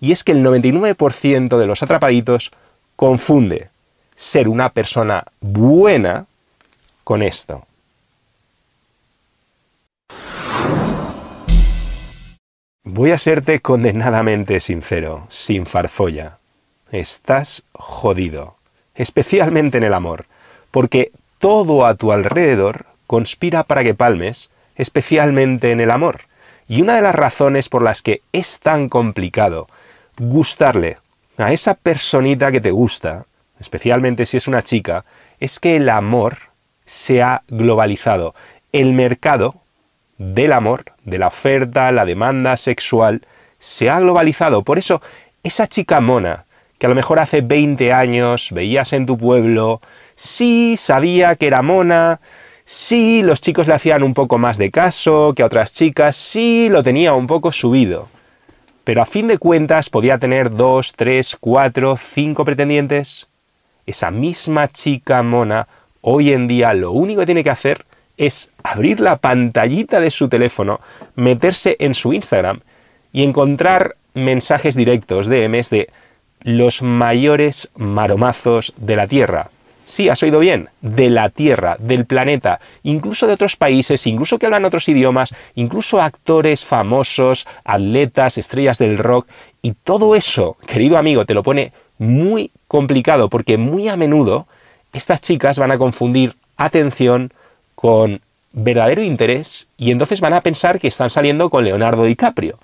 y es que el 99% de los atrapaditos confunde ser una persona buena con esto. Voy a serte condenadamente sincero, sin farfolla. Estás jodido, especialmente en el amor, porque todo a tu alrededor conspira para que palmes, especialmente en el amor. Y una de las razones por las que es tan complicado gustarle a esa personita que te gusta, especialmente si es una chica, es que el amor se ha globalizado. El mercado del amor, de la oferta, la demanda sexual, se ha globalizado. Por eso, esa chica mona, que a lo mejor hace 20 años veías en tu pueblo, sí sabía que era mona, sí los chicos le hacían un poco más de caso que a otras chicas, sí lo tenía un poco subido. Pero a fin de cuentas podía tener dos, tres, cuatro, cinco pretendientes. Esa misma chica mona, hoy en día lo único que tiene que hacer es abrir la pantallita de su teléfono, meterse en su Instagram y encontrar mensajes directos, DMs de los mayores maromazos de la Tierra. Sí, has oído bien, de la Tierra, del planeta, incluso de otros países, incluso que hablan otros idiomas, incluso actores famosos, atletas, estrellas del rock, y todo eso, querido amigo, te lo pone muy complicado, porque muy a menudo estas chicas van a confundir atención con verdadero interés y entonces van a pensar que están saliendo con Leonardo DiCaprio,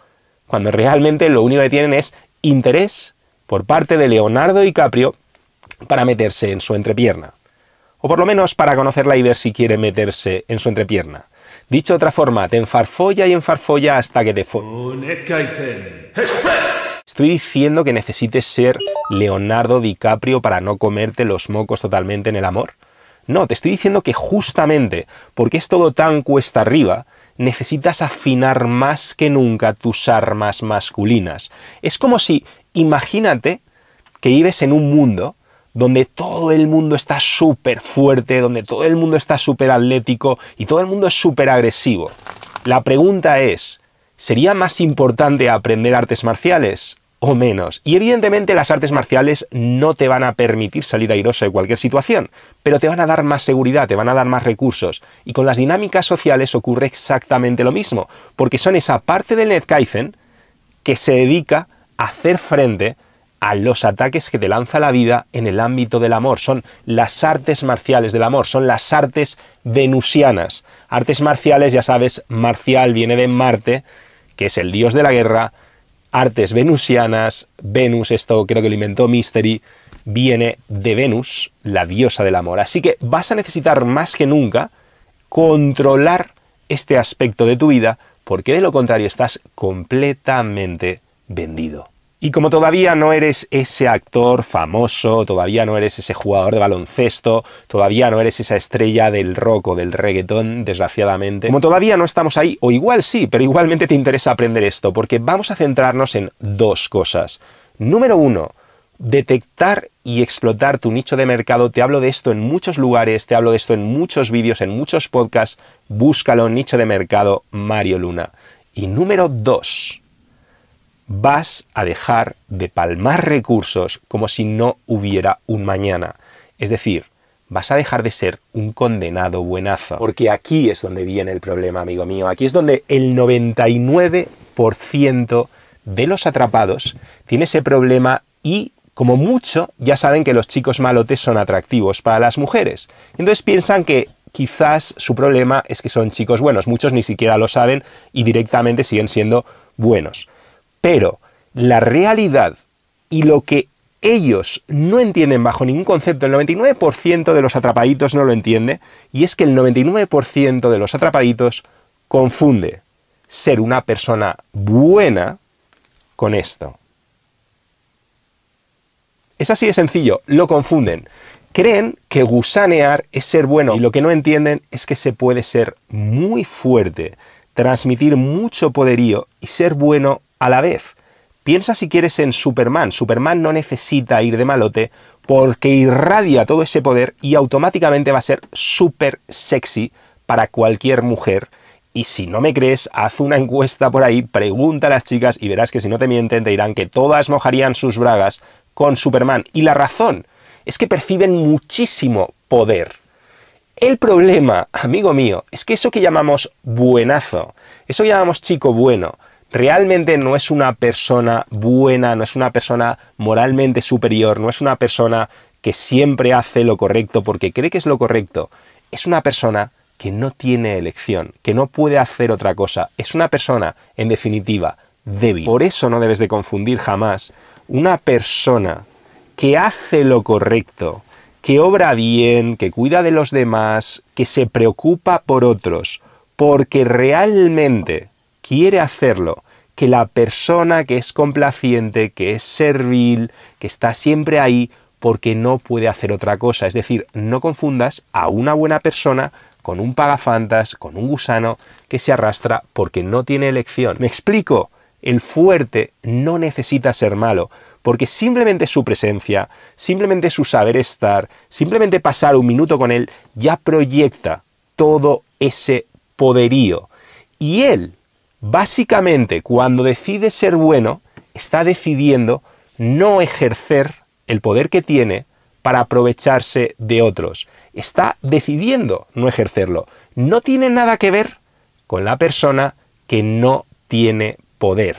cuando realmente lo único que tienen es interés por parte de Leonardo DiCaprio para meterse en su entrepierna. O por lo menos para conocerla y ver si quiere meterse en su entrepierna. Dicho de otra forma, te enfarfolla y enfarfolla hasta que te fo... Estoy diciendo que necesites ser Leonardo DiCaprio para no comerte los mocos totalmente en el amor. No, te estoy diciendo que justamente porque es todo tan cuesta arriba, necesitas afinar más que nunca tus armas masculinas. Es como si, imagínate que vives en un mundo donde todo el mundo está súper fuerte, donde todo el mundo está súper atlético y todo el mundo es súper agresivo. La pregunta es, ¿sería más importante aprender artes marciales? o menos. Y evidentemente las artes marciales no te van a permitir salir airoso de cualquier situación, pero te van a dar más seguridad, te van a dar más recursos. Y con las dinámicas sociales ocurre exactamente lo mismo, porque son esa parte del Netkaizen que se dedica a hacer frente a los ataques que te lanza la vida en el ámbito del amor. Son las artes marciales del amor, son las artes venusianas. Artes marciales, ya sabes, marcial viene de Marte, que es el dios de la guerra, artes venusianas, Venus, esto creo que lo inventó Mystery, viene de Venus, la diosa del amor. Así que vas a necesitar más que nunca controlar este aspecto de tu vida, porque de lo contrario estás completamente vendido. Y como todavía no eres ese actor famoso, todavía no eres ese jugador de baloncesto, todavía no eres esa estrella del rock o del reggaetón, desgraciadamente, como todavía no estamos ahí, o igual sí, pero igualmente te interesa aprender esto, porque vamos a centrarnos en dos cosas. Número uno, detectar y explotar tu nicho de mercado. Te hablo de esto en muchos lugares, te hablo de esto en muchos vídeos, en muchos podcasts. Búscalo, nicho de mercado, Mario Luna. Y número dos, vas a dejar de palmar recursos como si no hubiera un mañana. Es decir, vas a dejar de ser un condenado buenazo. Porque aquí es donde viene el problema, amigo mío. Aquí es donde el 99% de los atrapados tiene ese problema y como mucho ya saben que los chicos malotes son atractivos para las mujeres. Entonces piensan que quizás su problema es que son chicos buenos. Muchos ni siquiera lo saben y directamente siguen siendo buenos. Pero la realidad y lo que ellos no entienden bajo ningún concepto, el 99% de los atrapaditos no lo entiende, y es que el 99% de los atrapaditos confunde ser una persona buena con esto. Es así de sencillo, lo confunden. Creen que gusanear es ser bueno y lo que no entienden es que se puede ser muy fuerte, transmitir mucho poderío y ser bueno a la vez. Piensa si quieres en Superman. Superman no necesita ir de malote porque irradia todo ese poder y automáticamente va a ser súper sexy para cualquier mujer Y si no me crees, haz una encuesta por ahí, pregunta a las chicas y verás que si no te mienten te dirán que todas mojarían sus bragas con Superman. Y la razón es que perciben muchísimo poder. El problema, amigo mío, es que eso que llamamos buenazo, eso que llamamos chico bueno, realmente no es una persona buena, no es una persona moralmente superior, no es una persona que siempre hace lo correcto porque cree que es lo correcto. Es una persona que no tiene elección, que no puede hacer otra cosa. Es una persona, en definitiva, débil. Por eso no debes de confundir jamás una persona que hace lo correcto, que obra bien, que cuida de los demás, que se preocupa por otros, porque realmente quiere hacerlo, que la persona que es complaciente, que es servil, que está siempre ahí, porque no puede hacer otra cosa. Es decir, no confundas a una buena persona con un pagafantas, con un gusano que se arrastra porque no tiene elección. ¿Me explico? El fuerte no necesita ser malo, porque simplemente su presencia, simplemente su saber estar, simplemente pasar un minuto con él, ya proyecta todo ese poderío. Y él, básicamente, cuando decide ser bueno, está decidiendo no ejercer el poder que tiene para aprovecharse de otros está decidiendo no ejercerlo. No tiene nada que ver con la persona que no tiene poder.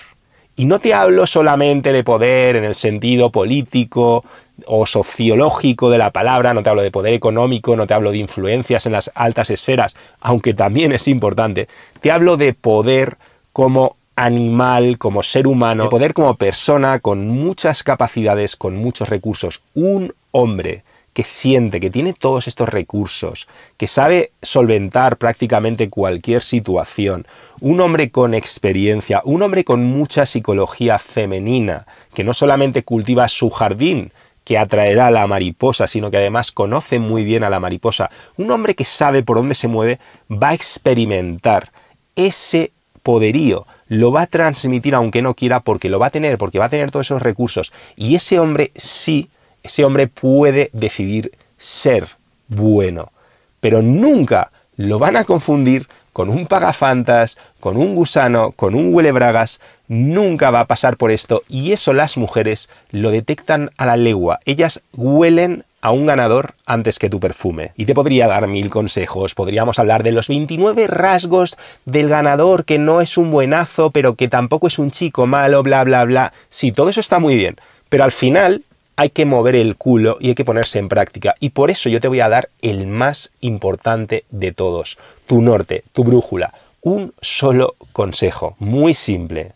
Y no te hablo solamente de poder en el sentido político o sociológico de la palabra, no te hablo de poder económico, no te hablo de influencias en las altas esferas, aunque también es importante, te hablo de poder como animal, como ser humano, de poder como persona con muchas capacidades, con muchos recursos. Un hombre que siente que tiene todos estos recursos, que sabe solventar prácticamente cualquier situación, un hombre con experiencia, un hombre con mucha psicología femenina, que no solamente cultiva su jardín, que atraerá a la mariposa, sino que además conoce muy bien a la mariposa, un hombre que sabe por dónde se mueve, va a experimentar ese poderío, lo va a transmitir aunque no quiera porque lo va a tener, porque va a tener todos esos recursos. Y ese hombre sí ese hombre puede decidir ser bueno, pero nunca lo van a confundir con un pagafantas, con un gusano, con un huelebragas, nunca va a pasar por esto y eso las mujeres lo detectan a la legua. Ellas huelen a un ganador antes que tu perfume. Y te podría dar mil consejos. Podríamos hablar de los 29 rasgos del ganador que no es un buenazo, pero que tampoco es un chico malo, bla, bla, bla. Sí, todo eso está muy bien. Pero al final hay que mover el culo y hay que ponerse en práctica. Y por eso yo te voy a dar el más importante de todos, tu norte, tu brújula. Un solo consejo, muy simple.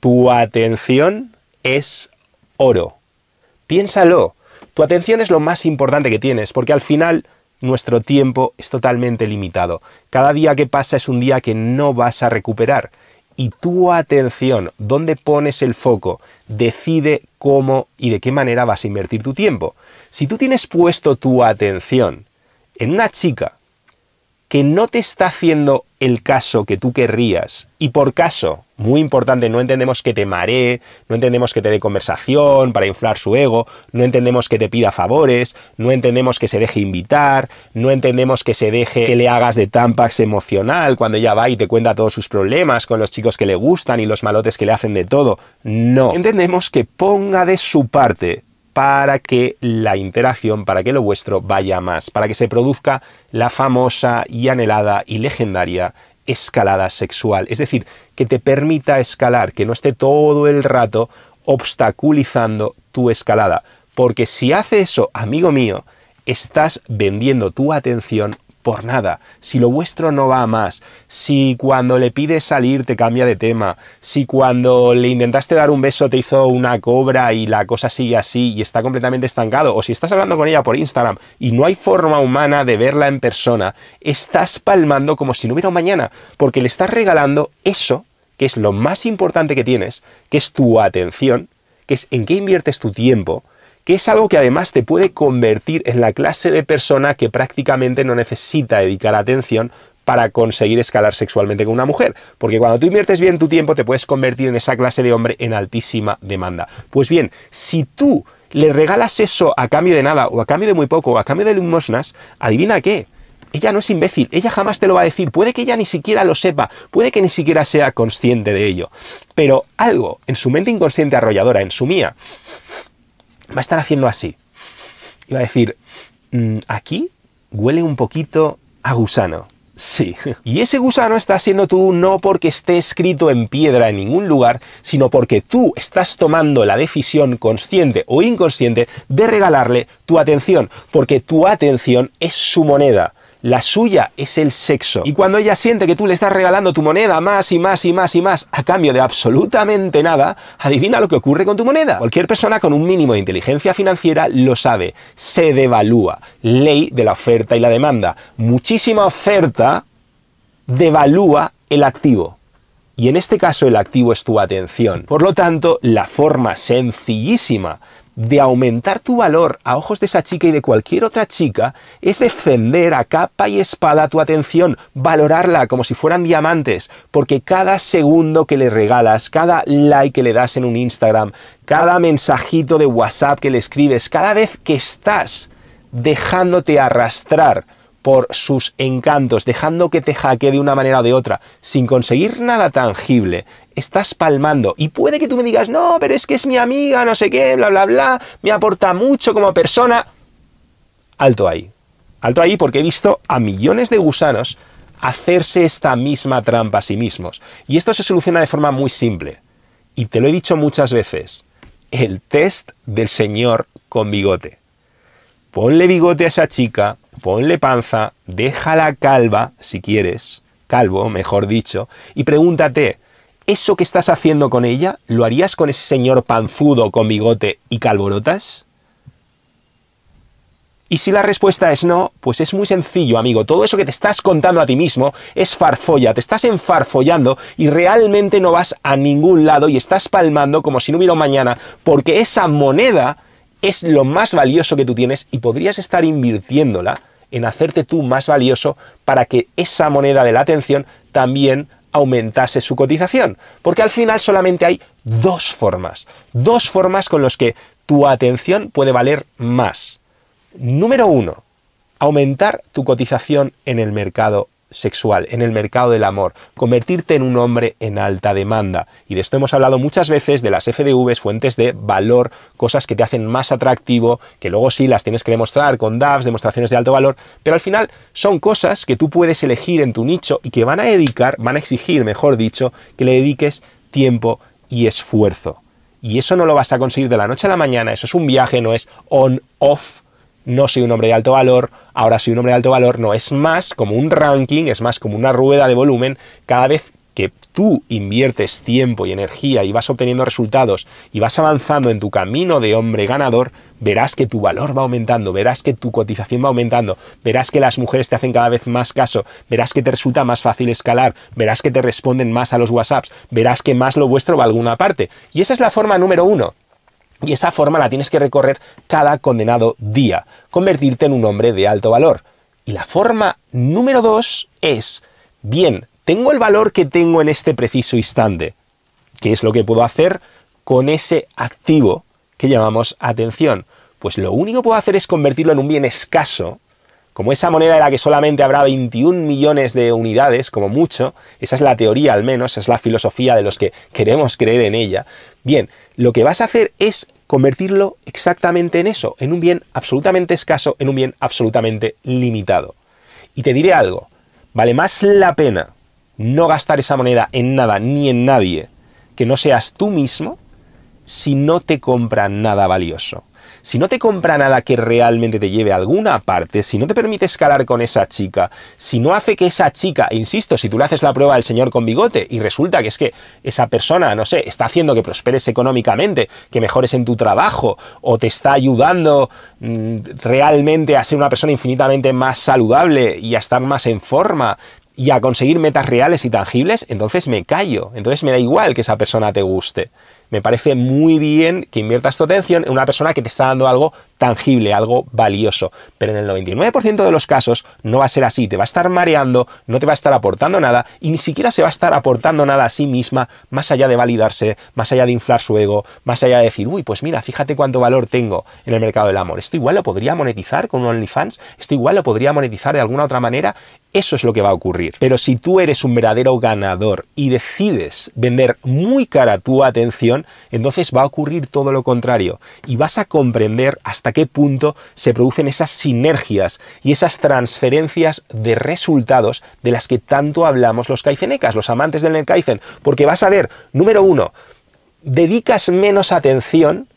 Tu atención es oro. Piénsalo. Tu atención es lo más importante que tienes, porque al final nuestro tiempo es totalmente limitado. Cada día que pasa es un día que no vas a recuperar y tu atención, dónde pones el foco, decide cómo y de qué manera vas a invertir tu tiempo. Si tú tienes puesto tu atención en una chica que no te está haciendo el caso que tú querrías, y por caso, muy importante, no entendemos que te maree, no entendemos que te dé conversación para inflar su ego, no entendemos que te pida favores, no entendemos que se deje invitar, no entendemos que se deje que le hagas de tampax emocional cuando ella va y te cuenta todos sus problemas con los chicos que le gustan y los malotes que le hacen de todo. No, entendemos que ponga de su parte para que la interacción, para que lo vuestro vaya más, para que se produzca la famosa y anhelada y legendaria escalada sexual. Es decir, que te permita escalar, que no esté todo el rato obstaculizando tu escalada. Porque si hace eso, amigo mío, estás vendiendo tu atención por nada, si lo vuestro no va a más, si cuando le pides salir te cambia de tema, si cuando le intentaste dar un beso te hizo una cobra y la cosa sigue así y está completamente estancado, o si estás hablando con ella por Instagram y no hay forma humana de verla en persona, estás palmando como si no hubiera un mañana, porque le estás regalando eso, que es lo más importante que tienes, que es tu atención, que es en qué inviertes tu tiempo, que es algo que además te puede convertir en la clase de persona que prácticamente no necesita dedicar atención para conseguir escalar sexualmente con una mujer. Porque cuando tú inviertes bien tu tiempo te puedes convertir en esa clase de hombre en altísima demanda. Pues bien, si tú le regalas eso a cambio de nada, o a cambio de muy poco, o a cambio de limosnas, adivina qué, ella no es imbécil, ella jamás te lo va a decir, puede que ella ni siquiera lo sepa, puede que ni siquiera sea consciente de ello, pero algo en su mente inconsciente arrolladora, en su mía, va a estar haciendo así. Y va a decir, mm, aquí huele un poquito a gusano. Sí. Y ese gusano está siendo tú no porque esté escrito en piedra en ningún lugar, sino porque tú estás tomando la decisión consciente o inconsciente de regalarle tu atención, porque tu atención es su moneda. La suya es el sexo. Y cuando ella siente que tú le estás regalando tu moneda más y más y más y más a cambio de absolutamente nada, adivina lo que ocurre con tu moneda. Cualquier persona con un mínimo de inteligencia financiera lo sabe. Se devalúa. Ley de la oferta y la demanda. Muchísima oferta devalúa el activo. Y en este caso el activo es tu atención. Por lo tanto, la forma sencillísima de aumentar tu valor a ojos de esa chica y de cualquier otra chica es defender a capa y espada tu atención, valorarla como si fueran diamantes, porque cada segundo que le regalas, cada like que le das en un Instagram, cada mensajito de WhatsApp que le escribes, cada vez que estás dejándote arrastrar por sus encantos, dejando que te hackee de una manera o de otra, sin conseguir nada tangible, estás palmando. Y puede que tú me digas, no, pero es que es mi amiga, no sé qué, bla, bla, bla, me aporta mucho como persona. Alto ahí. Alto ahí porque he visto a millones de gusanos hacerse esta misma trampa a sí mismos. Y esto se soluciona de forma muy simple. Y te lo he dicho muchas veces. El test del señor con bigote. Ponle bigote a esa chica, ponle panza, déjala calva, si quieres, calvo, mejor dicho, y pregúntate, ¿eso que estás haciendo con ella lo harías con ese señor panzudo con bigote y calvorotas? Y si la respuesta es no, pues es muy sencillo, amigo. Todo eso que te estás contando a ti mismo es farfolla, te estás enfarfollando y realmente no vas a ningún lado y estás palmando como si no hubiera mañana, porque esa moneda es lo más valioso que tú tienes y podrías estar invirtiéndola en hacerte tú más valioso para que esa moneda de la atención también aumentase su cotización. Porque al final solamente hay dos formas, dos formas con las que tu atención puede valer más. Número uno, aumentar tu cotización en el mercado sexual, en el mercado del amor, convertirte en un hombre en alta demanda. Y de esto hemos hablado muchas veces de las FDVs, fuentes de valor, cosas que te hacen más atractivo, que luego sí las tienes que demostrar con DAFs, demostraciones de alto valor, pero al final son cosas que tú puedes elegir en tu nicho y que van a dedicar, van a exigir, mejor dicho, que le dediques tiempo y esfuerzo. Y eso no lo vas a conseguir de la noche a la mañana, eso es un viaje, no es on-off no soy un hombre de alto valor, ahora soy un hombre de alto valor, no, es más como un ranking, es más como una rueda de volumen, cada vez que tú inviertes tiempo y energía y vas obteniendo resultados y vas avanzando en tu camino de hombre ganador, verás que tu valor va aumentando, verás que tu cotización va aumentando, verás que las mujeres te hacen cada vez más caso, verás que te resulta más fácil escalar, verás que te responden más a los WhatsApps, verás que más lo vuestro va a alguna parte. Y esa es la forma número uno. Y esa forma la tienes que recorrer cada condenado día, convertirte en un hombre de alto valor. Y la forma número dos es, bien, tengo el valor que tengo en este preciso instante. ¿Qué es lo que puedo hacer con ese activo que llamamos atención? Pues lo único que puedo hacer es convertirlo en un bien escaso, como esa moneda de la que solamente habrá 21 millones de unidades, como mucho, esa es la teoría al menos, es la filosofía de los que queremos creer en ella, bien, lo que vas a hacer es convertirlo exactamente en eso, en un bien absolutamente escaso, en un bien absolutamente limitado. Y te diré algo, vale más la pena no gastar esa moneda en nada ni en nadie que no seas tú mismo si no te compran nada valioso si no te compra nada que realmente te lleve a alguna parte, si no te permite escalar con esa chica, si no hace que esa chica, insisto, si tú le haces la prueba al señor con bigote y resulta que es que esa persona, no sé, está haciendo que prosperes económicamente, que mejores en tu trabajo o te está ayudando mm, realmente a ser una persona infinitamente más saludable y a estar más en forma, y a conseguir metas reales y tangibles, entonces me callo, entonces me da igual que esa persona te guste. Me parece muy bien que inviertas tu atención en una persona que te está dando algo tangible, algo valioso. Pero en el 99% de los casos no va a ser así, te va a estar mareando, no te va a estar aportando nada y ni siquiera se va a estar aportando nada a sí misma, más allá de validarse, más allá de inflar su ego, más allá de decir, uy, pues mira, fíjate cuánto valor tengo en el mercado del amor. Esto igual lo podría monetizar con un OnlyFans, esto igual lo podría monetizar de alguna otra manera. Eso es lo que va a ocurrir. Pero si tú eres un verdadero ganador y decides vender muy cara tu atención, entonces va a ocurrir todo lo contrario y vas a comprender hasta qué punto se producen esas sinergias y esas transferencias de resultados de las que tanto hablamos los kaizenecas, los amantes del netkaizen, porque vas a ver, número uno, dedicas menos atención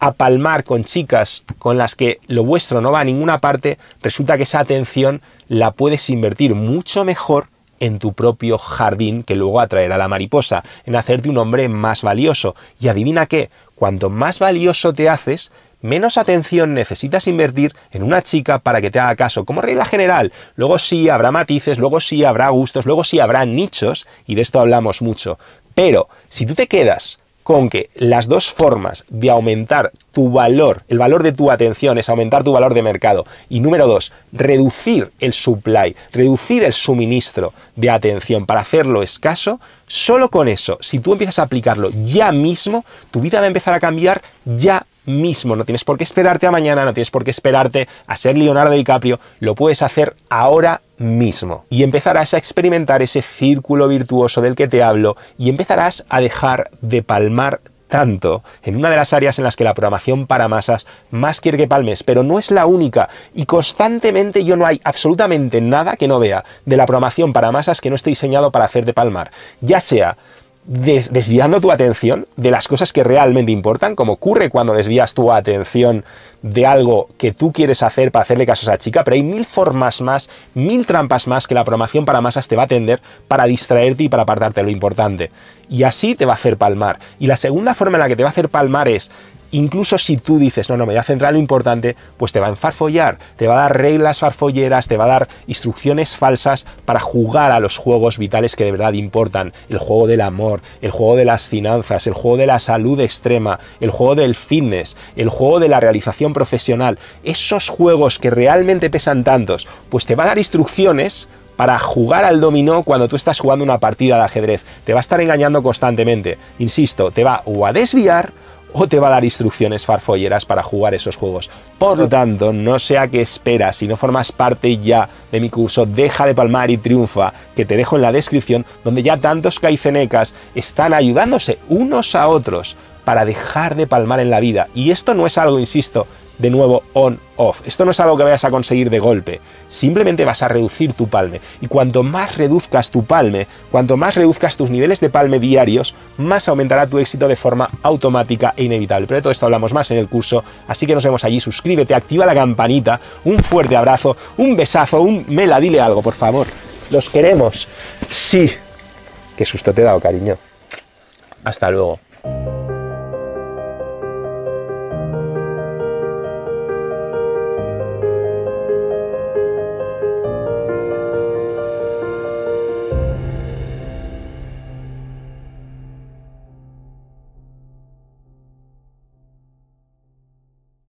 a palmar con chicas con las que lo vuestro no va a ninguna parte, resulta que esa atención la puedes invertir mucho mejor en tu propio jardín que luego atraerá la mariposa, en hacerte un hombre más valioso. Y adivina qué, cuanto más valioso te haces, menos atención necesitas invertir en una chica para que te haga caso, como regla general. Luego sí habrá matices, luego sí habrá gustos, luego sí habrá nichos, y de esto hablamos mucho. Pero si tú te quedas con que las dos formas de aumentar tu valor, el valor de tu atención es aumentar tu valor de mercado. Y número dos, reducir el supply, reducir el suministro de atención para hacerlo escaso. Solo con eso, si tú empiezas a aplicarlo ya mismo, tu vida va a empezar a cambiar ya mismo. No tienes por qué esperarte a mañana, no tienes por qué esperarte a ser Leonardo DiCaprio, lo puedes hacer ahora mismo. Y empezarás a experimentar ese círculo virtuoso del que te hablo y empezarás a dejar de palmar tanto en una de las áreas en las que la programación para masas más quiere que palmes, pero no es la única y constantemente yo no hay absolutamente nada que no vea de la programación para masas que no esté diseñado para hacer de palmar, ya sea desviando tu atención de las cosas que realmente importan, como ocurre cuando desvías tu atención de algo que tú quieres hacer para hacerle caso a esa chica, pero hay mil formas más, mil trampas más que la programación para masas te va a atender para distraerte y para apartarte de lo importante. Y así te va a hacer palmar. Y la segunda forma en la que te va a hacer palmar es incluso si tú dices, no, no, me voy a centrar en lo importante, pues te va a enfarfollar, te va a dar reglas farfolleras, te va a dar instrucciones falsas para jugar a los juegos vitales que de verdad importan. El juego del amor, el juego de las finanzas, el juego de la salud extrema, el juego del fitness, el juego de la realización profesional. Esos juegos que realmente pesan tantos, pues te va a dar instrucciones para jugar al dominó cuando tú estás jugando una partida de ajedrez. Te va a estar engañando constantemente. Insisto, te va o a desviar o te va a dar instrucciones farfolleras para jugar esos juegos. Por lo tanto, no sé a qué esperas, si no formas parte ya de mi curso Deja de Palmar y Triunfa, que te dejo en la descripción, donde ya tantos caicenecas están ayudándose unos a otros para dejar de palmar en la vida. Y esto no es algo, insisto, de nuevo on-off. Esto no es algo que vayas a conseguir de golpe, simplemente vas a reducir tu palme. Y cuanto más reduzcas tu palme, cuanto más reduzcas tus niveles de palme diarios, más aumentará tu éxito de forma automática e inevitable. Pero de todo esto hablamos más en el curso, así que nos vemos allí, suscríbete, activa la campanita, un fuerte abrazo, un besazo, un mela, dile algo, por favor. Los queremos. Sí. Qué susto te he dado, cariño. Hasta luego.